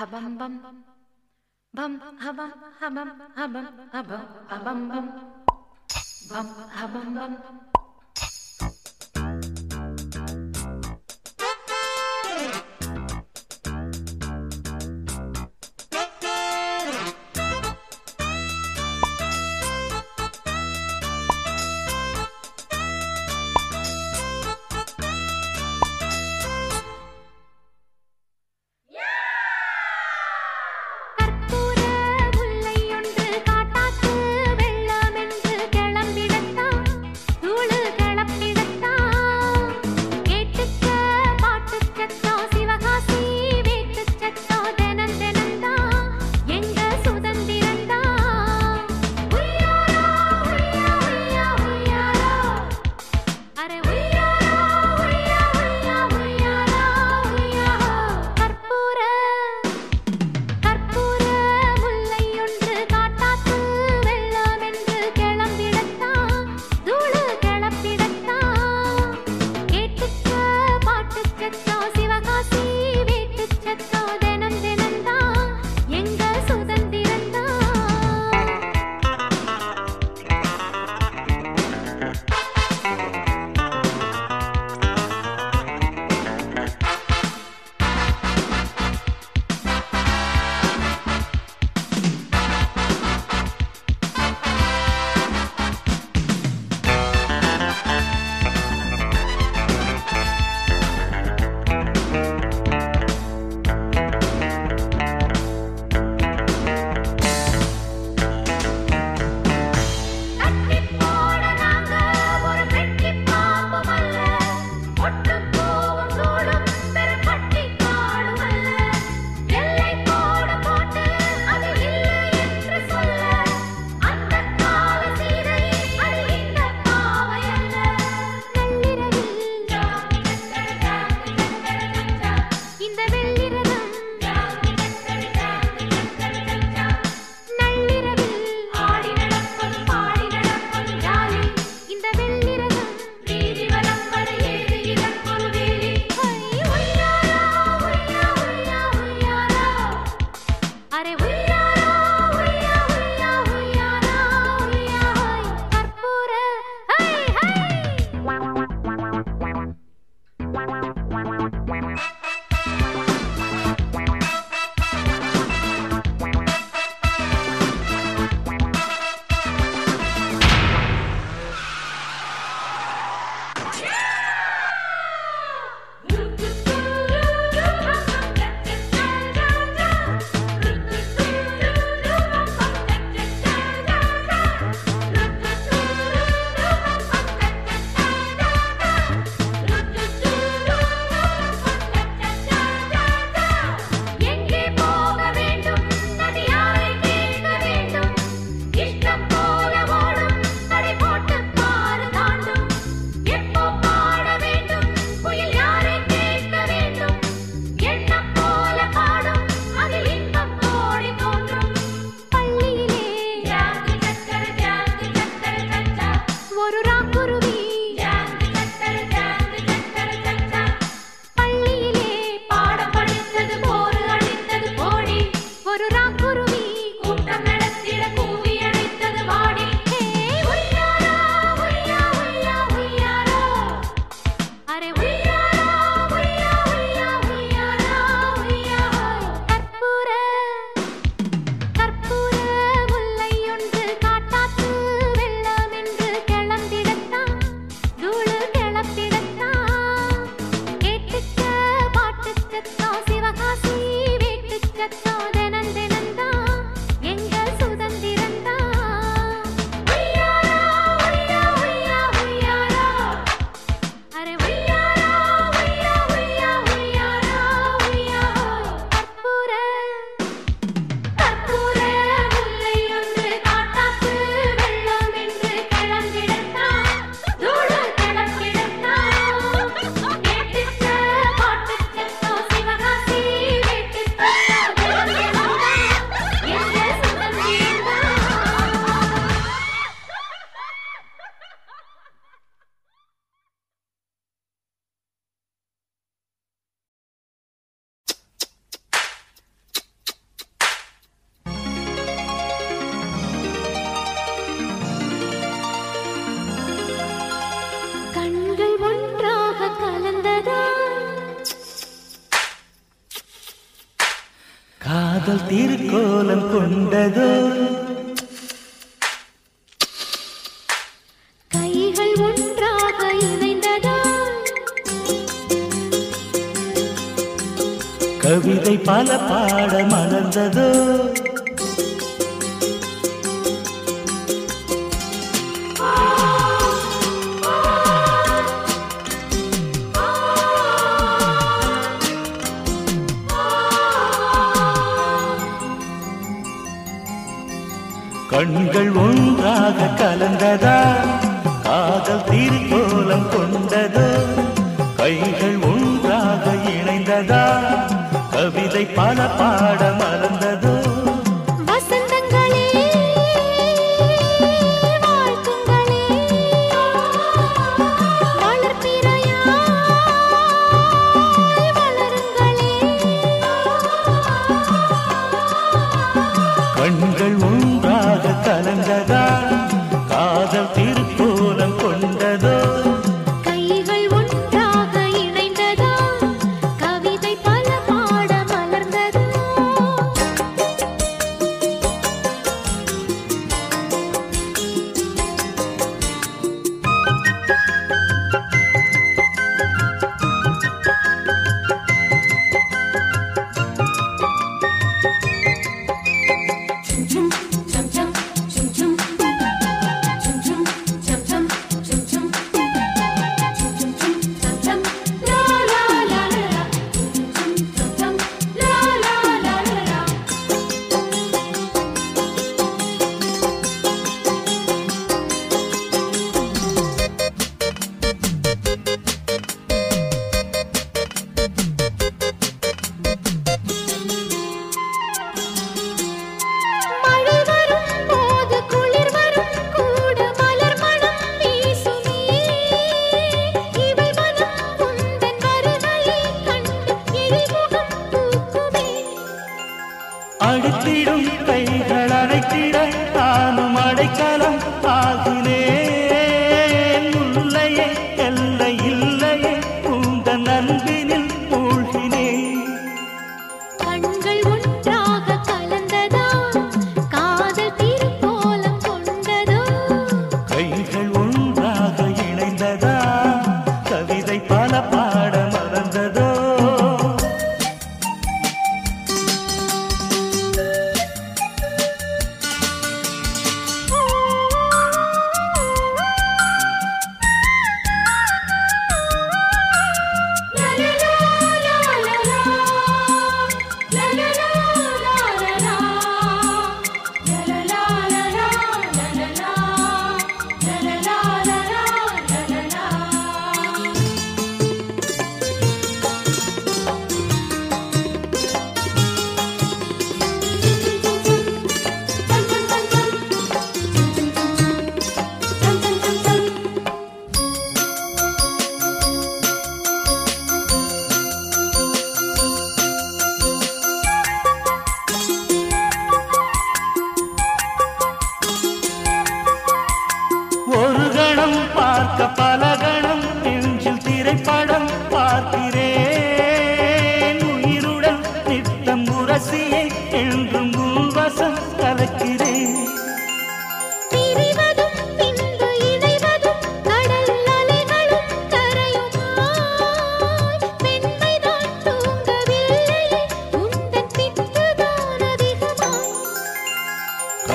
habam bum bum habam habam habam habam habam bum bum habam bum கவிதை பல பாட மலர்ந்ததோ. கண்கள் ஒன்றாக கலந்ததா? காதல் தீர்க்கோலம் கொண்டதோ. கைகள் ஒன்றாக இணைந்ததா? கவிதை பல பாட மறந்த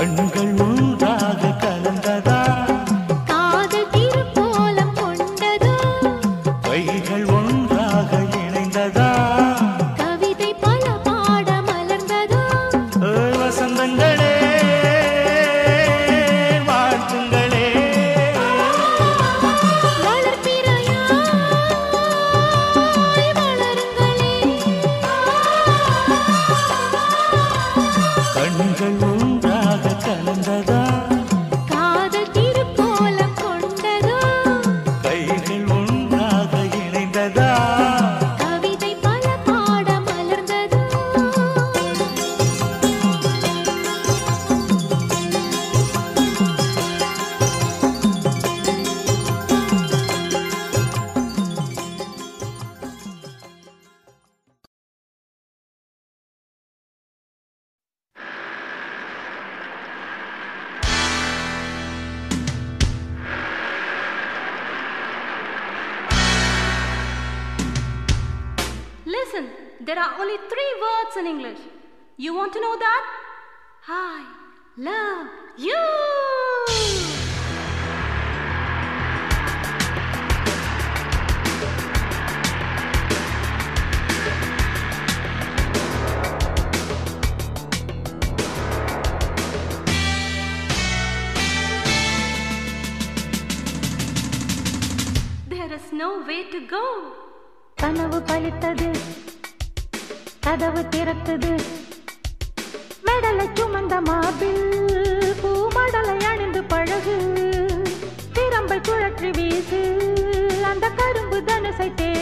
கண்கள் ஒன்றாக கலந்ததா? Way to go. கனவு பலித்தது கதவு திறக்குது மெடலை சுமந்த மாபில் பூமடலை அணிந்து பழகு திறம்பை சுழற்றி வீசு அந்த கரும்பு தனுசை தேடு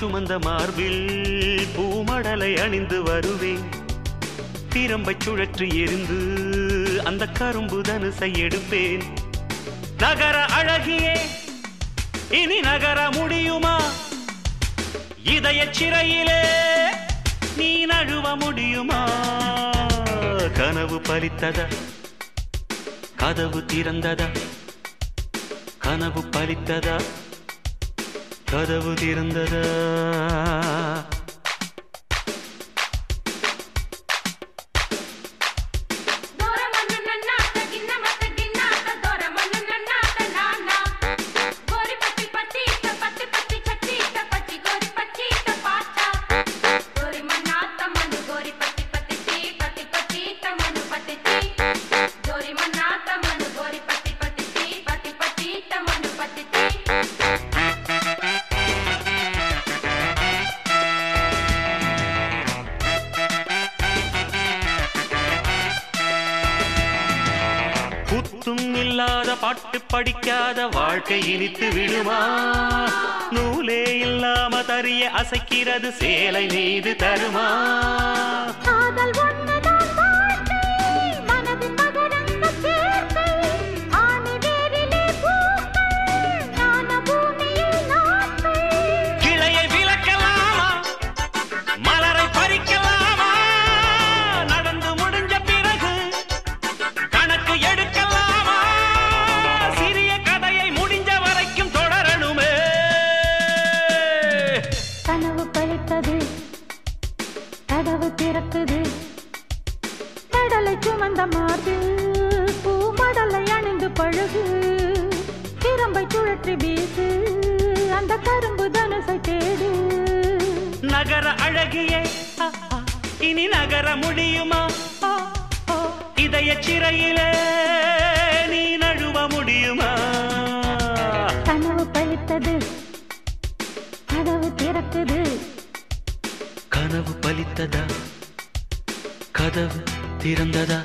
சுமந்த மார்பில் பூமடலை அணிந்து வருவேன். திறம்பை சுழற்றி எரிந்து அந்த கரும்பு தனுசை எடுப்பேன். நகர அழகியே இனி நகர முடியுமா? இதய சிறையிலே நீ நழுவ முடியுமா? கனவு பலித்ததா? கதவு திறந்ததா? கனவு பலித்ததா? கதவு திறந்ததா? படிக்காத வாழ்க்கை இனித்து விடுமா? நூலே இல்லாம தறிய அசைக்கிறது சேலை மீது தருமா? காதல் இனி நகர முடியுமா? இதய சிறையிலே நீ நழுவ முடியுமா? கனவு பலித்தது கதவு திறக்குது. கனவு பலித்ததா கதவு திறந்ததா?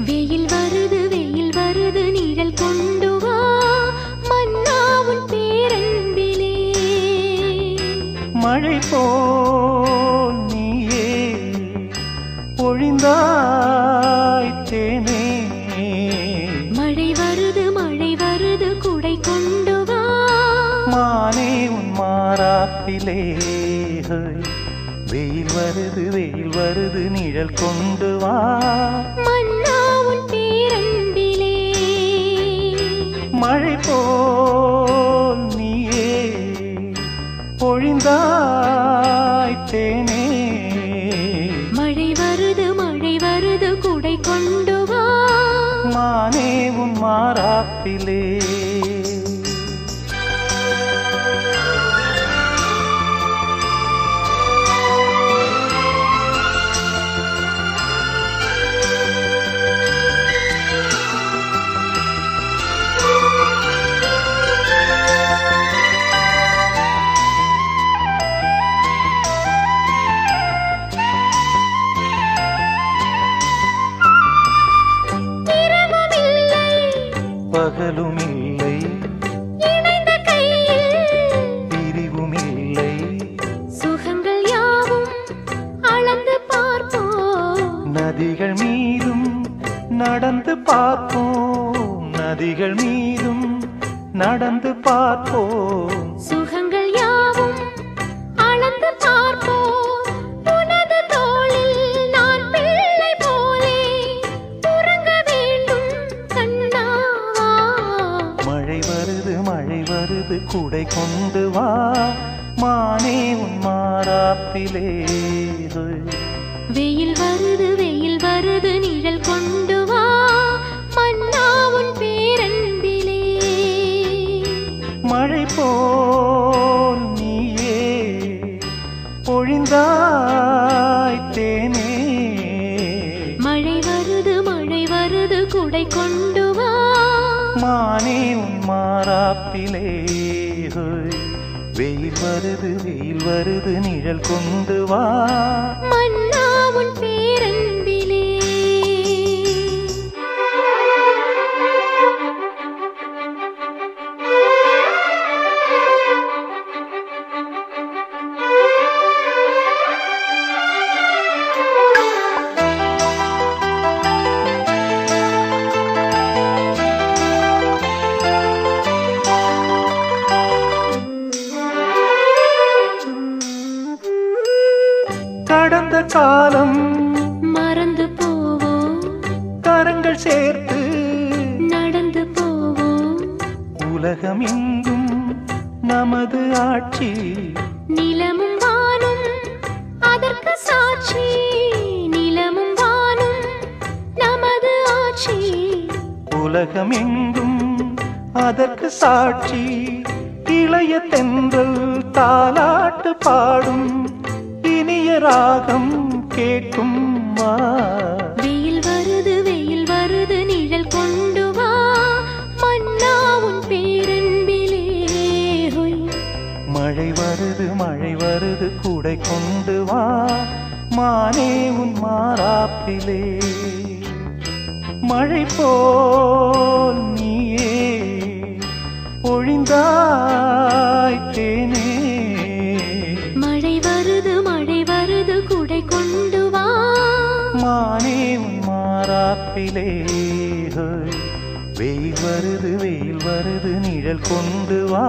வெயில் வருது வெயில் வருது நீங்கள் கொண்டு நிழல் கொண்டு வா. மன்னாவும் பேரன்பிலே. மழை போல் நீயே பொழிந்தாய் தேனே. மழை வருது மழை வருது குடை கொண்டு வா. மானே உன் மாறாப்பிலே. பகலும் இல்லை பிரிவும் இல்லை சுகங்கள் யாவும் பார்ப்போம். நதிகள் மீதும் நடந்து பார்ப்போம். நதிகள் மீதும் நடந்து பார்ப்போம். அதை கொண்டு வா மானே உன் மாறாப்பிலே. வெயில் வருது வெயில் வருது நிழல் கொண்டு வருது வெயில் வருது நிழல் கொண்டு வா. மாப்பிலே வெயில் வருது வெயில் வருது நிழல் கொண்டு வா.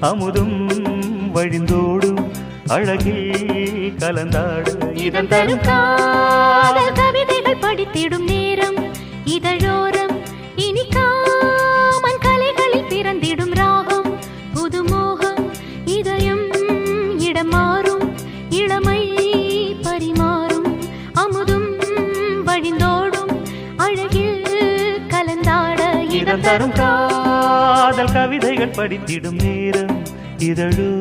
அமுதும் வழிந்தோடும் அழகில் கலந்தாடு. இதன் தரும் காதல் கவிதைகள் படித்திடும் நேரம் இதழோரம் இனி காமன் கலைகளில் பிறந்திடும் ராகம் புதுமோகம் இதயம் இடம் மாறும் இளமை பரிமாறும் அமுதும் வழிந்தோடும் அழகில் கலந்தாட. இதம் தரும் காதல் கவிதைகள் படித்திடும் நேரம் இதழோரம்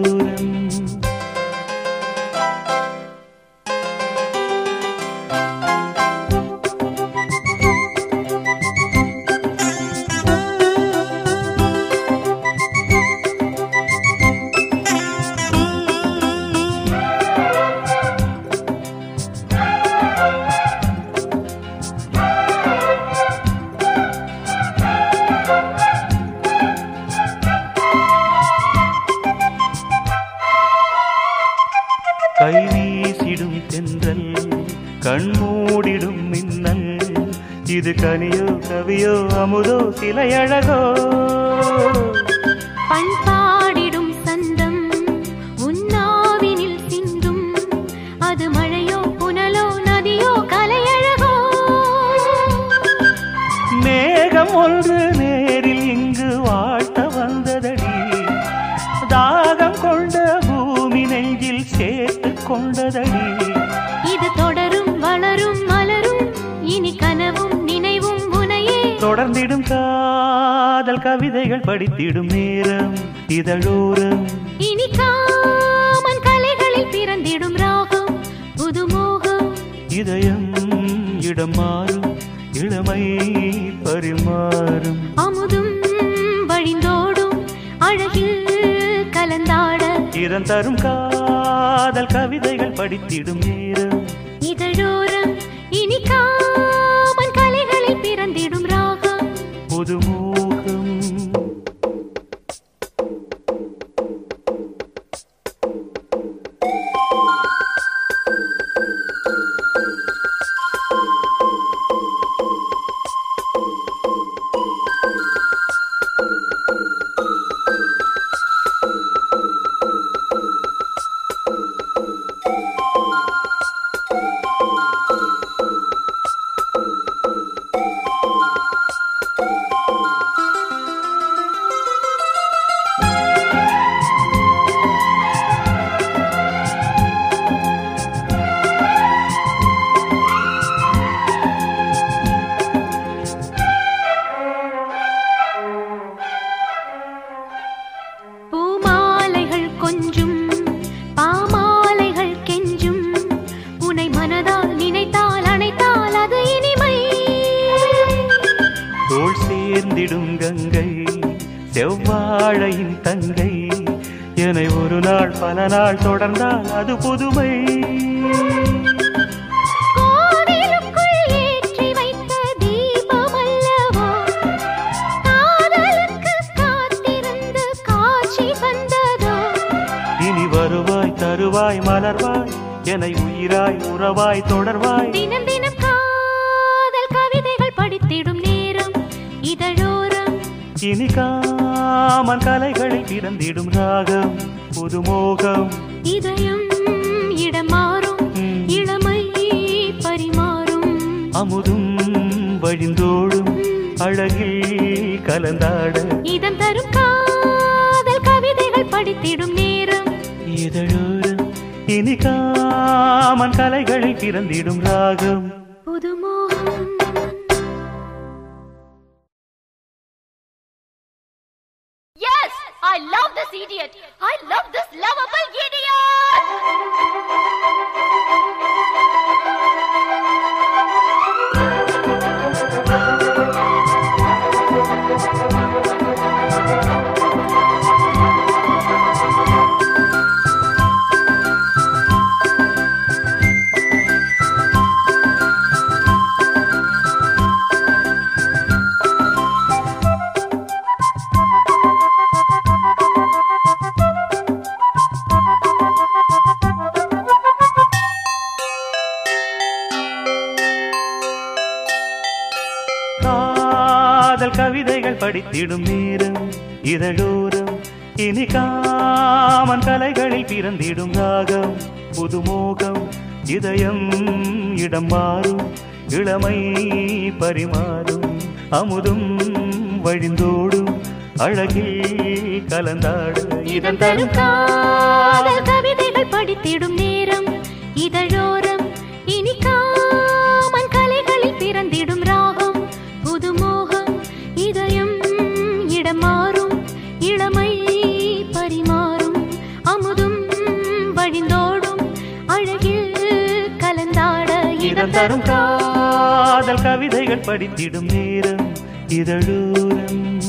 படித்திடும் நேரம் இதழோரம். இனி காமன் கலைகளில் பிறந்திடும் ராகம் புதுமோகம். இதயம் இடம் மாறும் இளமை பரிமாறும் அமுதும் வழிந்தோடும் அழகில் கலந்தாட. இதன் தரும் காதல் கவிதைகள் படித்திடும் நேரம் நாள் தொடர்ந்தால் அது புதுமை. வழிந்தோடும் அழகில் கலந்தாட இதம் தரும் காதல் கவிதைகள் படித்திடும் நேரம். இதழோரம் இனி காமன் கலைகளில் பிறந்திடும் ராகம். புதுமோகம் Yes, I love this idiot. I love this lovable திறந்திடும் ராகம் புதுமோகம் இதயம் இடம் மாறும் இளமை பரிமாறும் அமுதும் வழிந்தோடும் அழகில் கலந்தாடும். இதன் தரும் கவிதைகள் படித்திடும் நேரம் இதழோர தரும் காதல் கவிதைகள் படித்திடும் நேரம் இதழூரம்.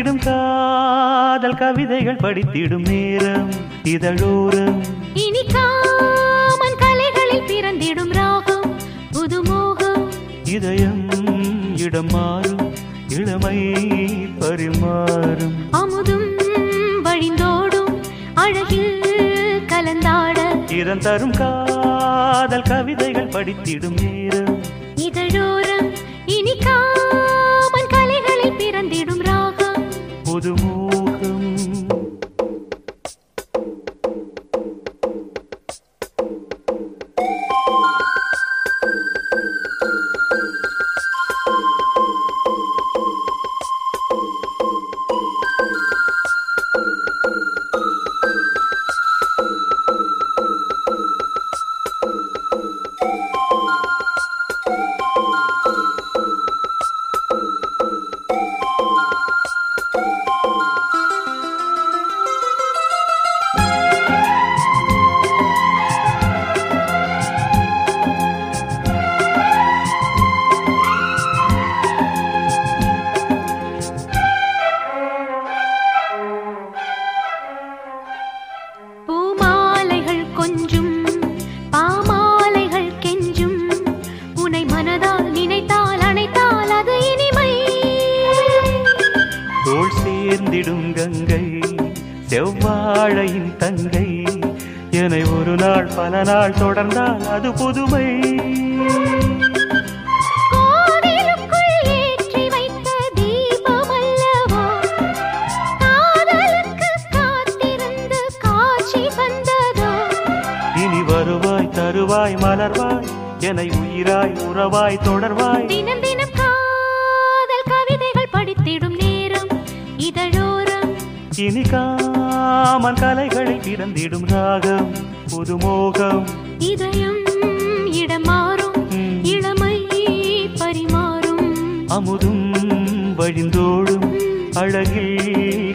படித்திடும் காதல் கவிதைகள் படித்திடும் நேரம் இதழோரம் இனி காமன் கலைகளில் பிறந்திடும் ராகம் புதுமோகம் இதயம் இடம் மாறும் இளமை பரிமாறும். அமுதும் வழிந்தோடும் அழகில் கலந்தாட. இதன் தரும் காதல் கவிதைகள் படித்திடும் நேரம்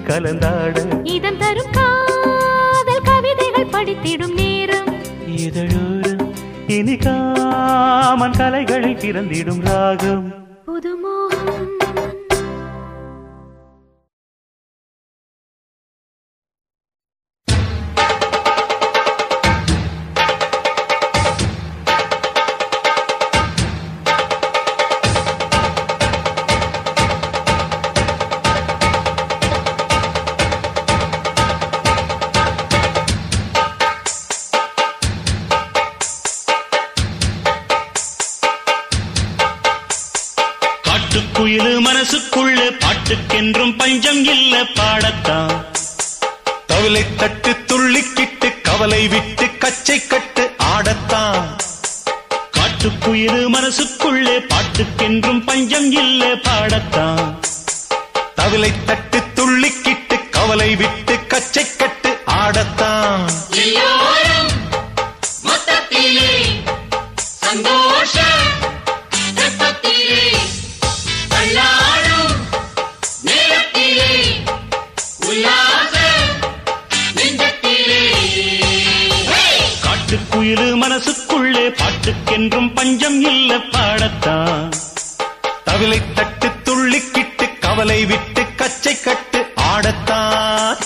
கலந்தாட. இதம் தரும் காதல் கவிதைகள் படித்திடும் நேரம். இதழோரம் இனி காமன் கலைகளில் பிறந்திடும் ராகம். காட்டுக்குயிரு மனசுக்குள்ளே பாட்டுக்கென்றும் பஞ்சம் இல்ல பாடத்தான். தவிலை தட்டு துள்ளிக்கிட்டு கவலை விட்டு கச்சை கட்டு ஆடத்தான்.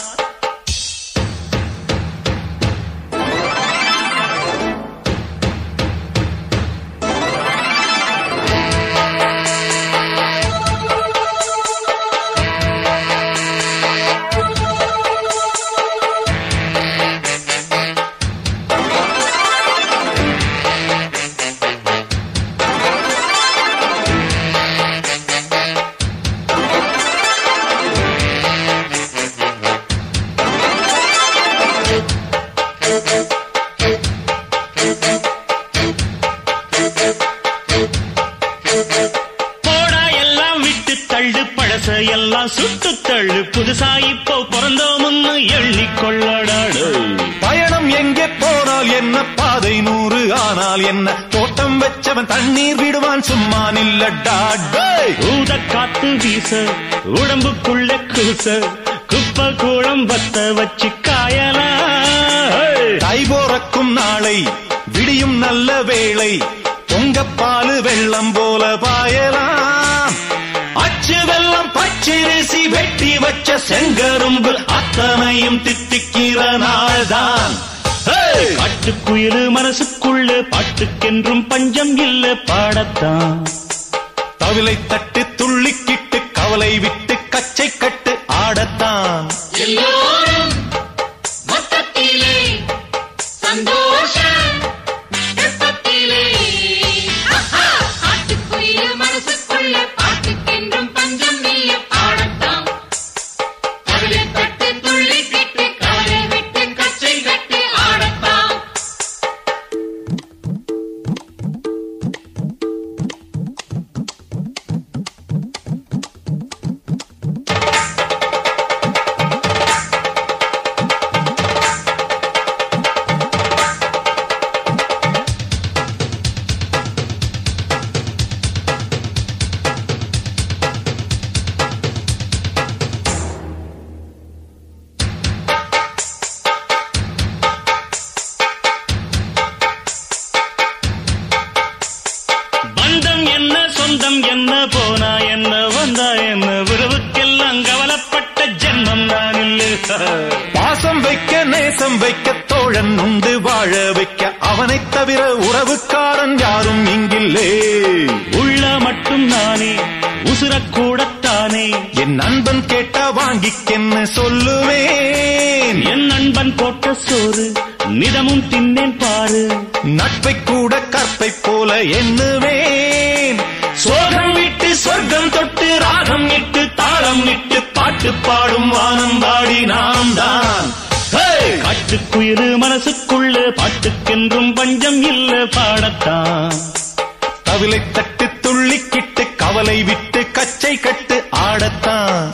விடியும் நல்ல வேளை பொங்கப்பாலு வெள்ளம் போல பாயலாம். அச்சு வெள்ளம் பச்சரிசி வெட்டி வச்ச செங்கரும்பு அத்தனையும் தித்திக்கிற நாள்தான். ஹே! மனசுக்குள்ள பாட்டுக்கென்றும் பஞ்சம் இல்ல பாடத்தான். தவிலை தட்டு துள்ளிக்கிட்டு கவலை விட்டு கச்சை கட்டு ஆடத்தான். எல்லோரும் பந்தம் என்ன சொந்தம் என்ன போனா என்ன வந்தா என்ன? உறவுக்கெல்லாம் கவலைப்பட்ட ஜென்மம் நான் இல்ல. பாசம் வைக்க நேசம் வைக்க தோழன் உண்டு வாழ வைக்க அவனைத் தவிர உறவுக்காரன் யாரும் இங்கில்லே. உள்ள மட்டும் நானே உசுரக்கூடத்தானே என் நண்பன் கேட்டா வாங்கிக்கென்னு சொல்லுவேன். என் நண்பன் போட்ட சோறு நிதமும் தின்னேன் பாரு. நட்பை கூட கற்பை போல எண்ணுவேன். சோகம் விட்டு சொர்க்கம் தொட்டு ராகம் இட்டு தாளம் இட்டு பாட்டு பாடும் வானம் பாடி நாம் தான். ஹே! காட்டுக்குயிரு மனசுக்குள்ள பாட்டுக்கென்றும் பஞ்சம் இல்ல பாடத்தான். தவிலை தட்டு துள்ளிக்கிட்டு கவலை விட்டு கச்சை கட்டு ஆடத்தான்.